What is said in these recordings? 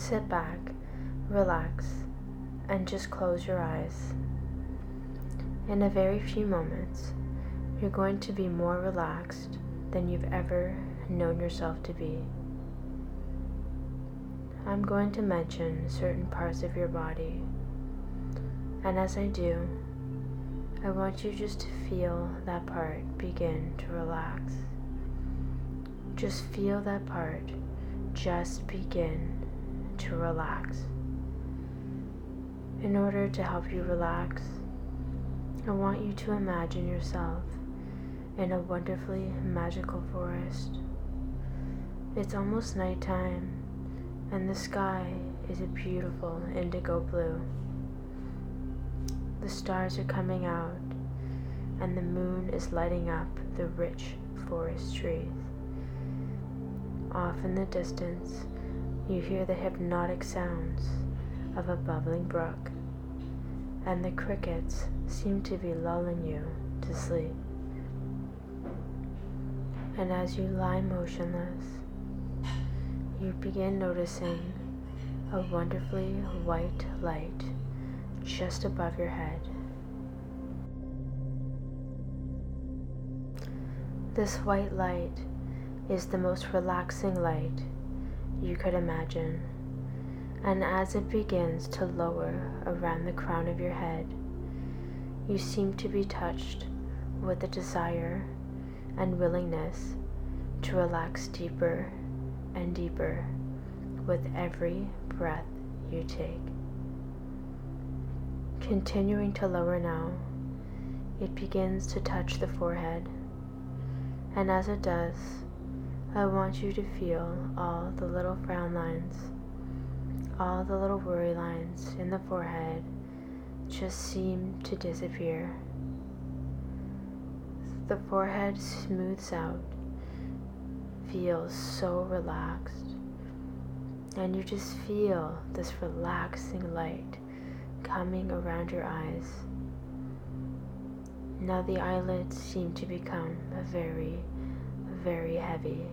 sit back, relax, and just close your eyes. In a very few moments, you're going to be more relaxed than you've ever known yourself to be. I'm going to mention certain parts of your body, and as I do, I want you just to feel that part begin to relax. Just feel that part just begin to relax. In order to help you relax, I want you to imagine yourself in a wonderfully magical forest. It's almost nighttime, and the sky is a beautiful indigo blue. The stars are coming out, and the moon is lighting up the rich forest trees. Off in the distance, you hear the hypnotic sounds of a bubbling brook, and the crickets seem to be lulling you to sleep. And as you lie motionless, you begin noticing a wonderfully white light just above your head. This white light is the most relaxing light you could imagine, and as it begins to lower around the crown of your head, you seem to be touched with a desire and willingness to relax deeper and deeper with every breath you take. Continuing to lower now, it begins to touch the forehead, and as it does, I want you to feel all the little frown lines, all the little worry lines in the forehead just seem to disappear. The forehead smooths out, feels so relaxed, and you just feel this relaxing light coming around your eyes. Now the eyelids seem to become very, very heavy.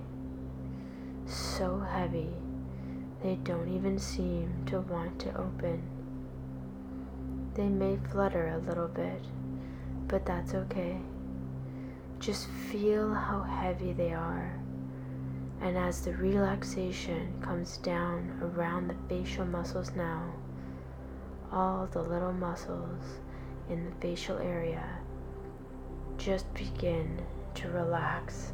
So heavy, they don't even seem to want to open. They may flutter a little bit, but that's okay. Just feel how heavy they are. And as the relaxation comes down around the facial muscles now, all the little muscles in the facial area just begin to relax.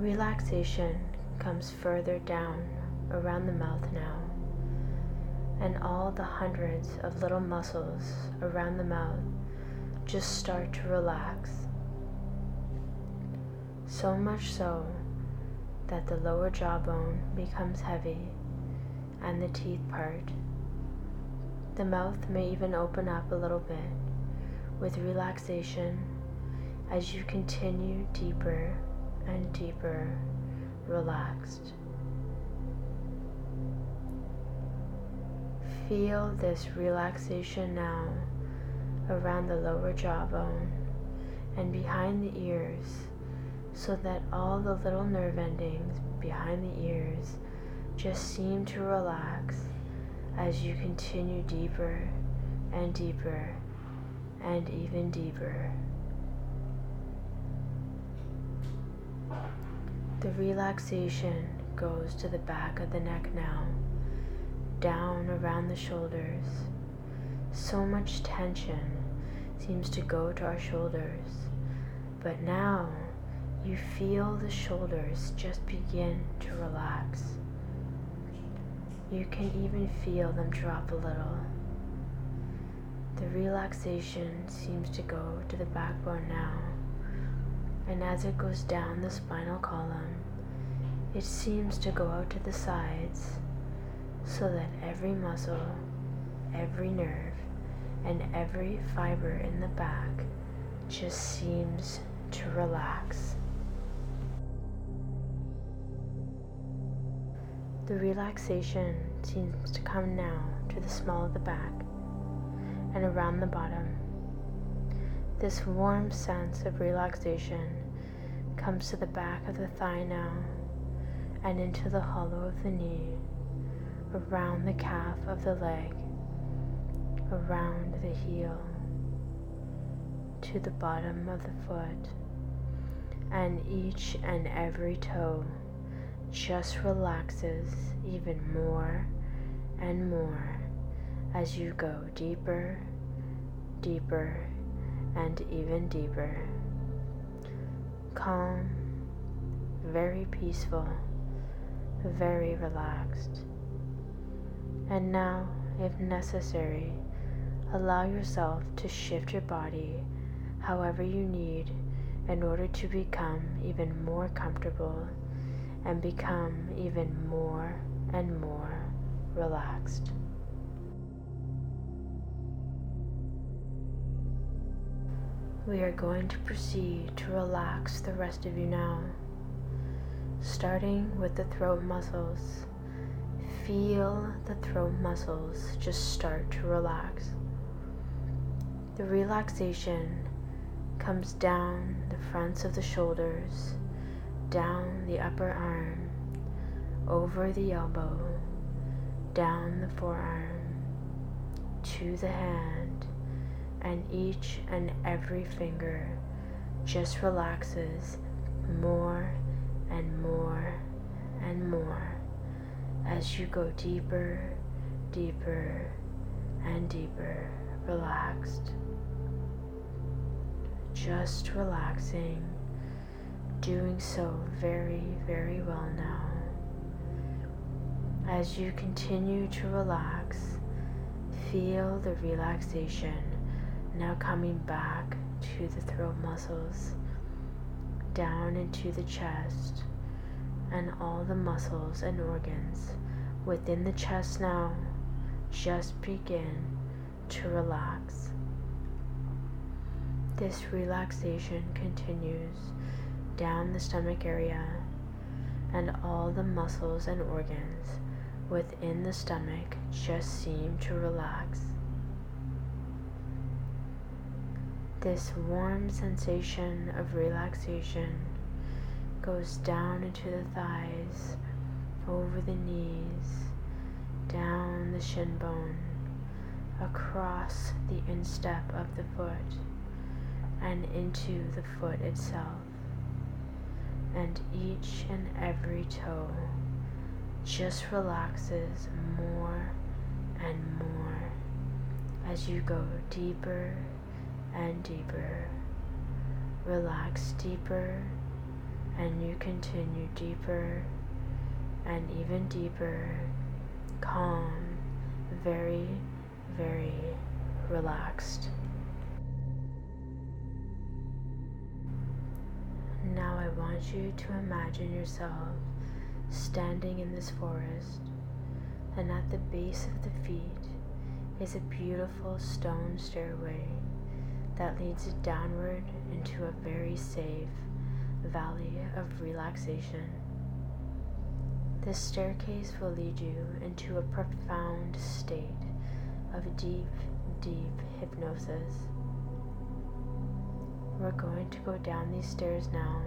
Relaxation comes further down around the mouth now, and all the hundreds of little muscles around the mouth just start to relax. So much so that the lower jawbone becomes heavy and the teeth part. The mouth may even open up a little bit with relaxation as you continue deeper and deeper relaxed. Feel this relaxation now around the lower jawbone and behind the ears so that all the little nerve endings behind the ears just seem to relax as you continue deeper and deeper and even deeper. The relaxation goes to the back of the neck now, down around the shoulders. So much tension seems to go to our shoulders, but now you feel the shoulders just begin to relax. You can even feel them drop a little. The relaxation seems to go to the backbone now, and as it goes down the spinal column, it seems to go out to the sides so that every muscle, every nerve, and every fiber in the back just seems to relax. The relaxation seems to come now to the small of the back and around the bottom. This warm sense of relaxation comes to the back of the thigh now, and into the hollow of the knee, around the calf of the leg, around the heel, to the bottom of the foot, and each and every toe just relaxes even more and more as you go deeper, deeper, and even deeper. Calm, very peaceful, very relaxed. And now, if necessary, allow yourself to shift your body however you need in order to become even more comfortable and become even more and more relaxed. We are going to proceed to relax the rest of you now. Starting with the throat muscles. Feel the throat muscles just start to relax. The relaxation comes down the fronts of the shoulders, down the upper arm, over the elbow, down the forearm, to the hand, and each and every finger just relaxes more and more and more as you go deeper, deeper, and deeper relaxed. Just relaxing, doing so very, very well now. As you continue to relax, feel the relaxation now coming back to the throat muscles, down into the chest, and all the muscles and organs within the chest now just begin to relax. This relaxation continues down the stomach area and all the muscles and organs within the stomach just seem to relax. This warm sensation of relaxation goes down into the thighs, over the knees, down the shin bone, across the instep of the foot, and into the foot itself. And each and every toe just relaxes more and more as you go deeper and deeper. Relax deeper, and you continue deeper and even deeper, calm, very, very relaxed. Now I want you to imagine yourself standing in this forest, and at the base of the feet is a beautiful stone stairway that leads downward into a very safe valley of relaxation. This staircase will lead you into a profound state of deep, deep hypnosis. We're going to go down these stairs now,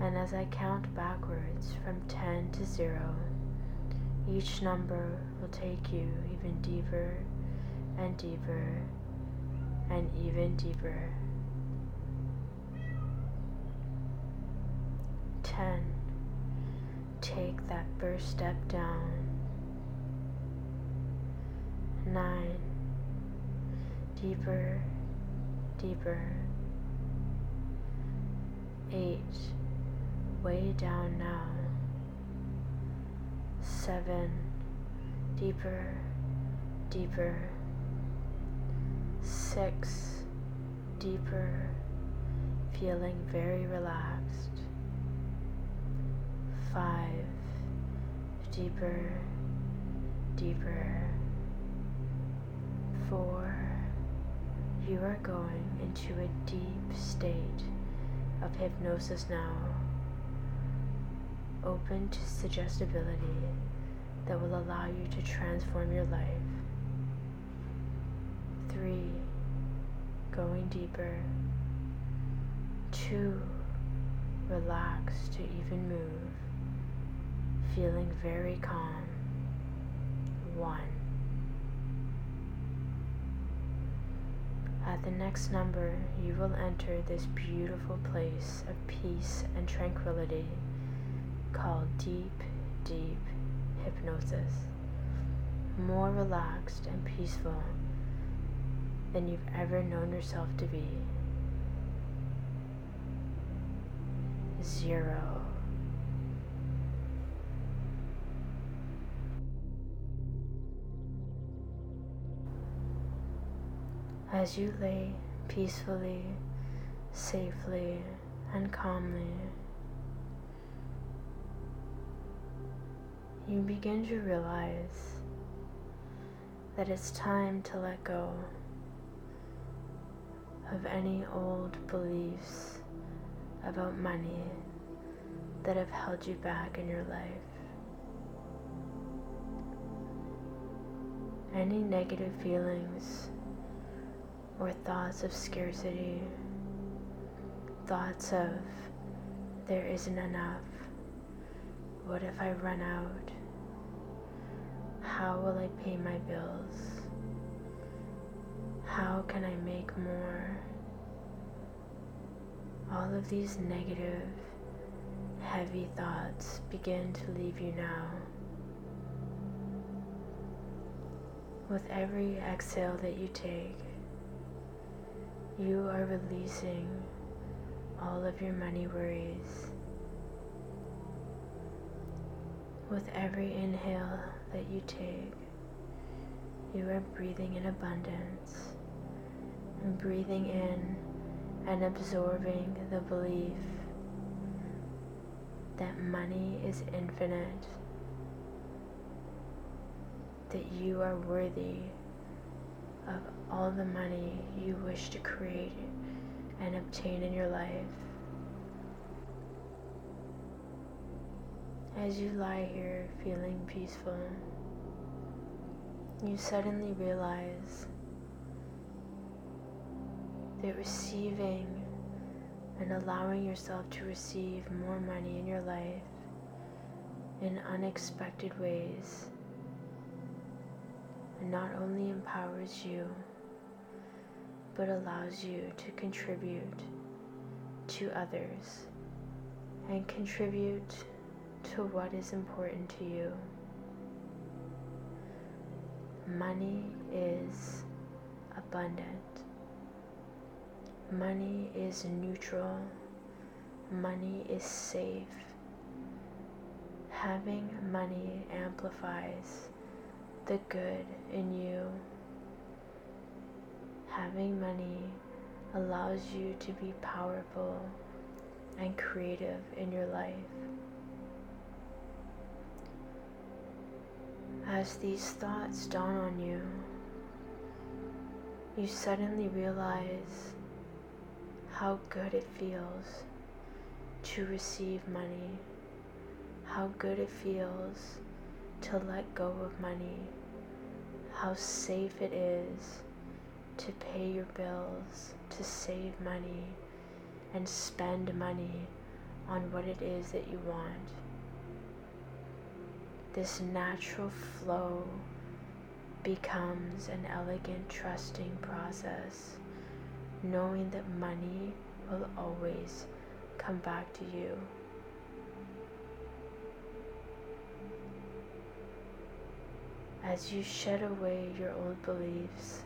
and as I count backwards from 10 to 0, each number will take you even deeper and deeper and even deeper. 10. Take that first step down. 9. Deeper, deeper. 8. Way down now. 7. Deeper, deeper six, deeper, feeling very relaxed. Five, deeper, deeper. Four, you are going into a deep state of hypnosis now, open to suggestibility that will allow you to transform your life. Three, going deeper. Two, relax to even move. feeling very calm. One. At the next number, you will enter this beautiful place of peace and tranquility called deep, deep hypnosis. More relaxed and peaceful than you've ever known yourself to be. Zero. As you lay peacefully, safely, and calmly, you begin to realize that it's time to let go of any old beliefs about money that have held you back in your life. Any negative feelings or thoughts of scarcity, thoughts of there isn't enough, what if I run out? How will I pay my bills? How can I make more? All of these negative, heavy thoughts begin to leave you now. With every exhale that you take, you are releasing all of your money worries. With every inhale that you take, you are breathing in abundance and breathing in and absorbing the belief that money is infinite, that you are worthy of all the money you wish to create and obtain in your life. As you lie here feeling peaceful, you suddenly realize receiving and allowing yourself to receive more money in your life in unexpected ways and not only empowers you, but allows you to contribute to others and contribute to what is important to you. Money is abundant. Money is neutral. Money is safe. Having money amplifies the good in you. Having money allows you to be powerful and creative in your life. As these thoughts dawn on you, you suddenly realize how good it feels to receive money, how good it feels to let go of money, how safe it is to pay your bills, to save money, and spend money on what it is that you want. This natural flow becomes an elegant, trusting process, knowing that money will always come back to you. as you shed away your old beliefs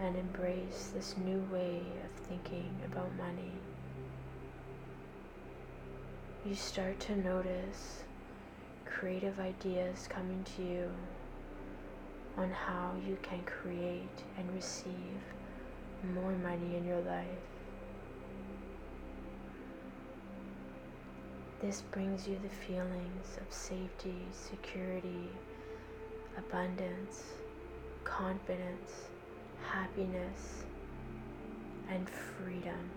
and embrace this new way of thinking about money, you start to notice creative ideas coming to you on how you can create and receive more money in your life. This brings you the feelings of safety, security, abundance, confidence, happiness, and freedom.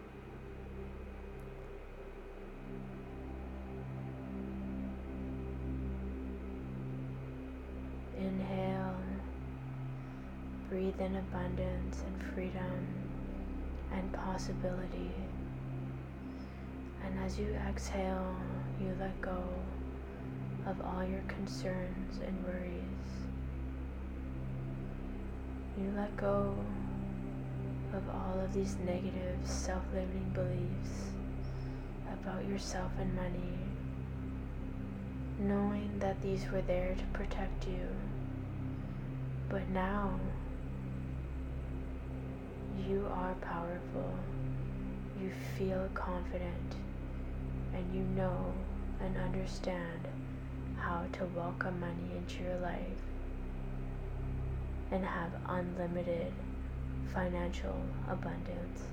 Breathe in abundance and freedom and possibility. And as you exhale, you let go of all your concerns and worries. You let go of all of these negative self limiting beliefs about yourself and money, knowing that these were there to protect you. But now, you are powerful. You feel confident and you know and understand how to welcome money into your life and have unlimited financial abundance.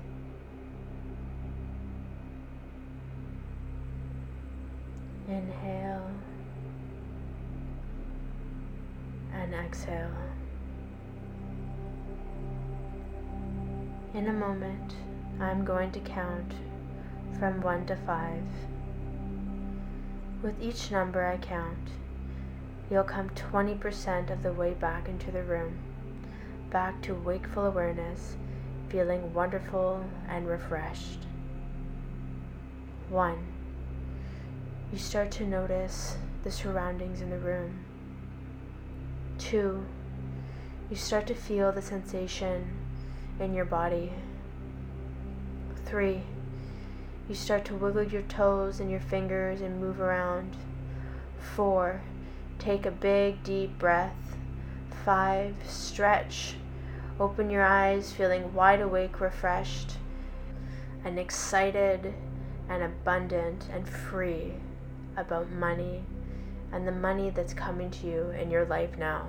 Inhale and exhale. In a moment, I'm going to count from 1 to 5. With each number I count, you'll come 20% of the way back into the room, back to wakeful awareness, feeling wonderful and refreshed. 1. You start to notice the surroundings in the room. 2. You start to feel the sensation in your body. 3. You start to wiggle your toes and your fingers and move around. Four, take a big deep breath. Five, stretch. Open your eyes, feeling wide awake, refreshed, and excited and abundant and free about money and the money that's coming to you in your life now.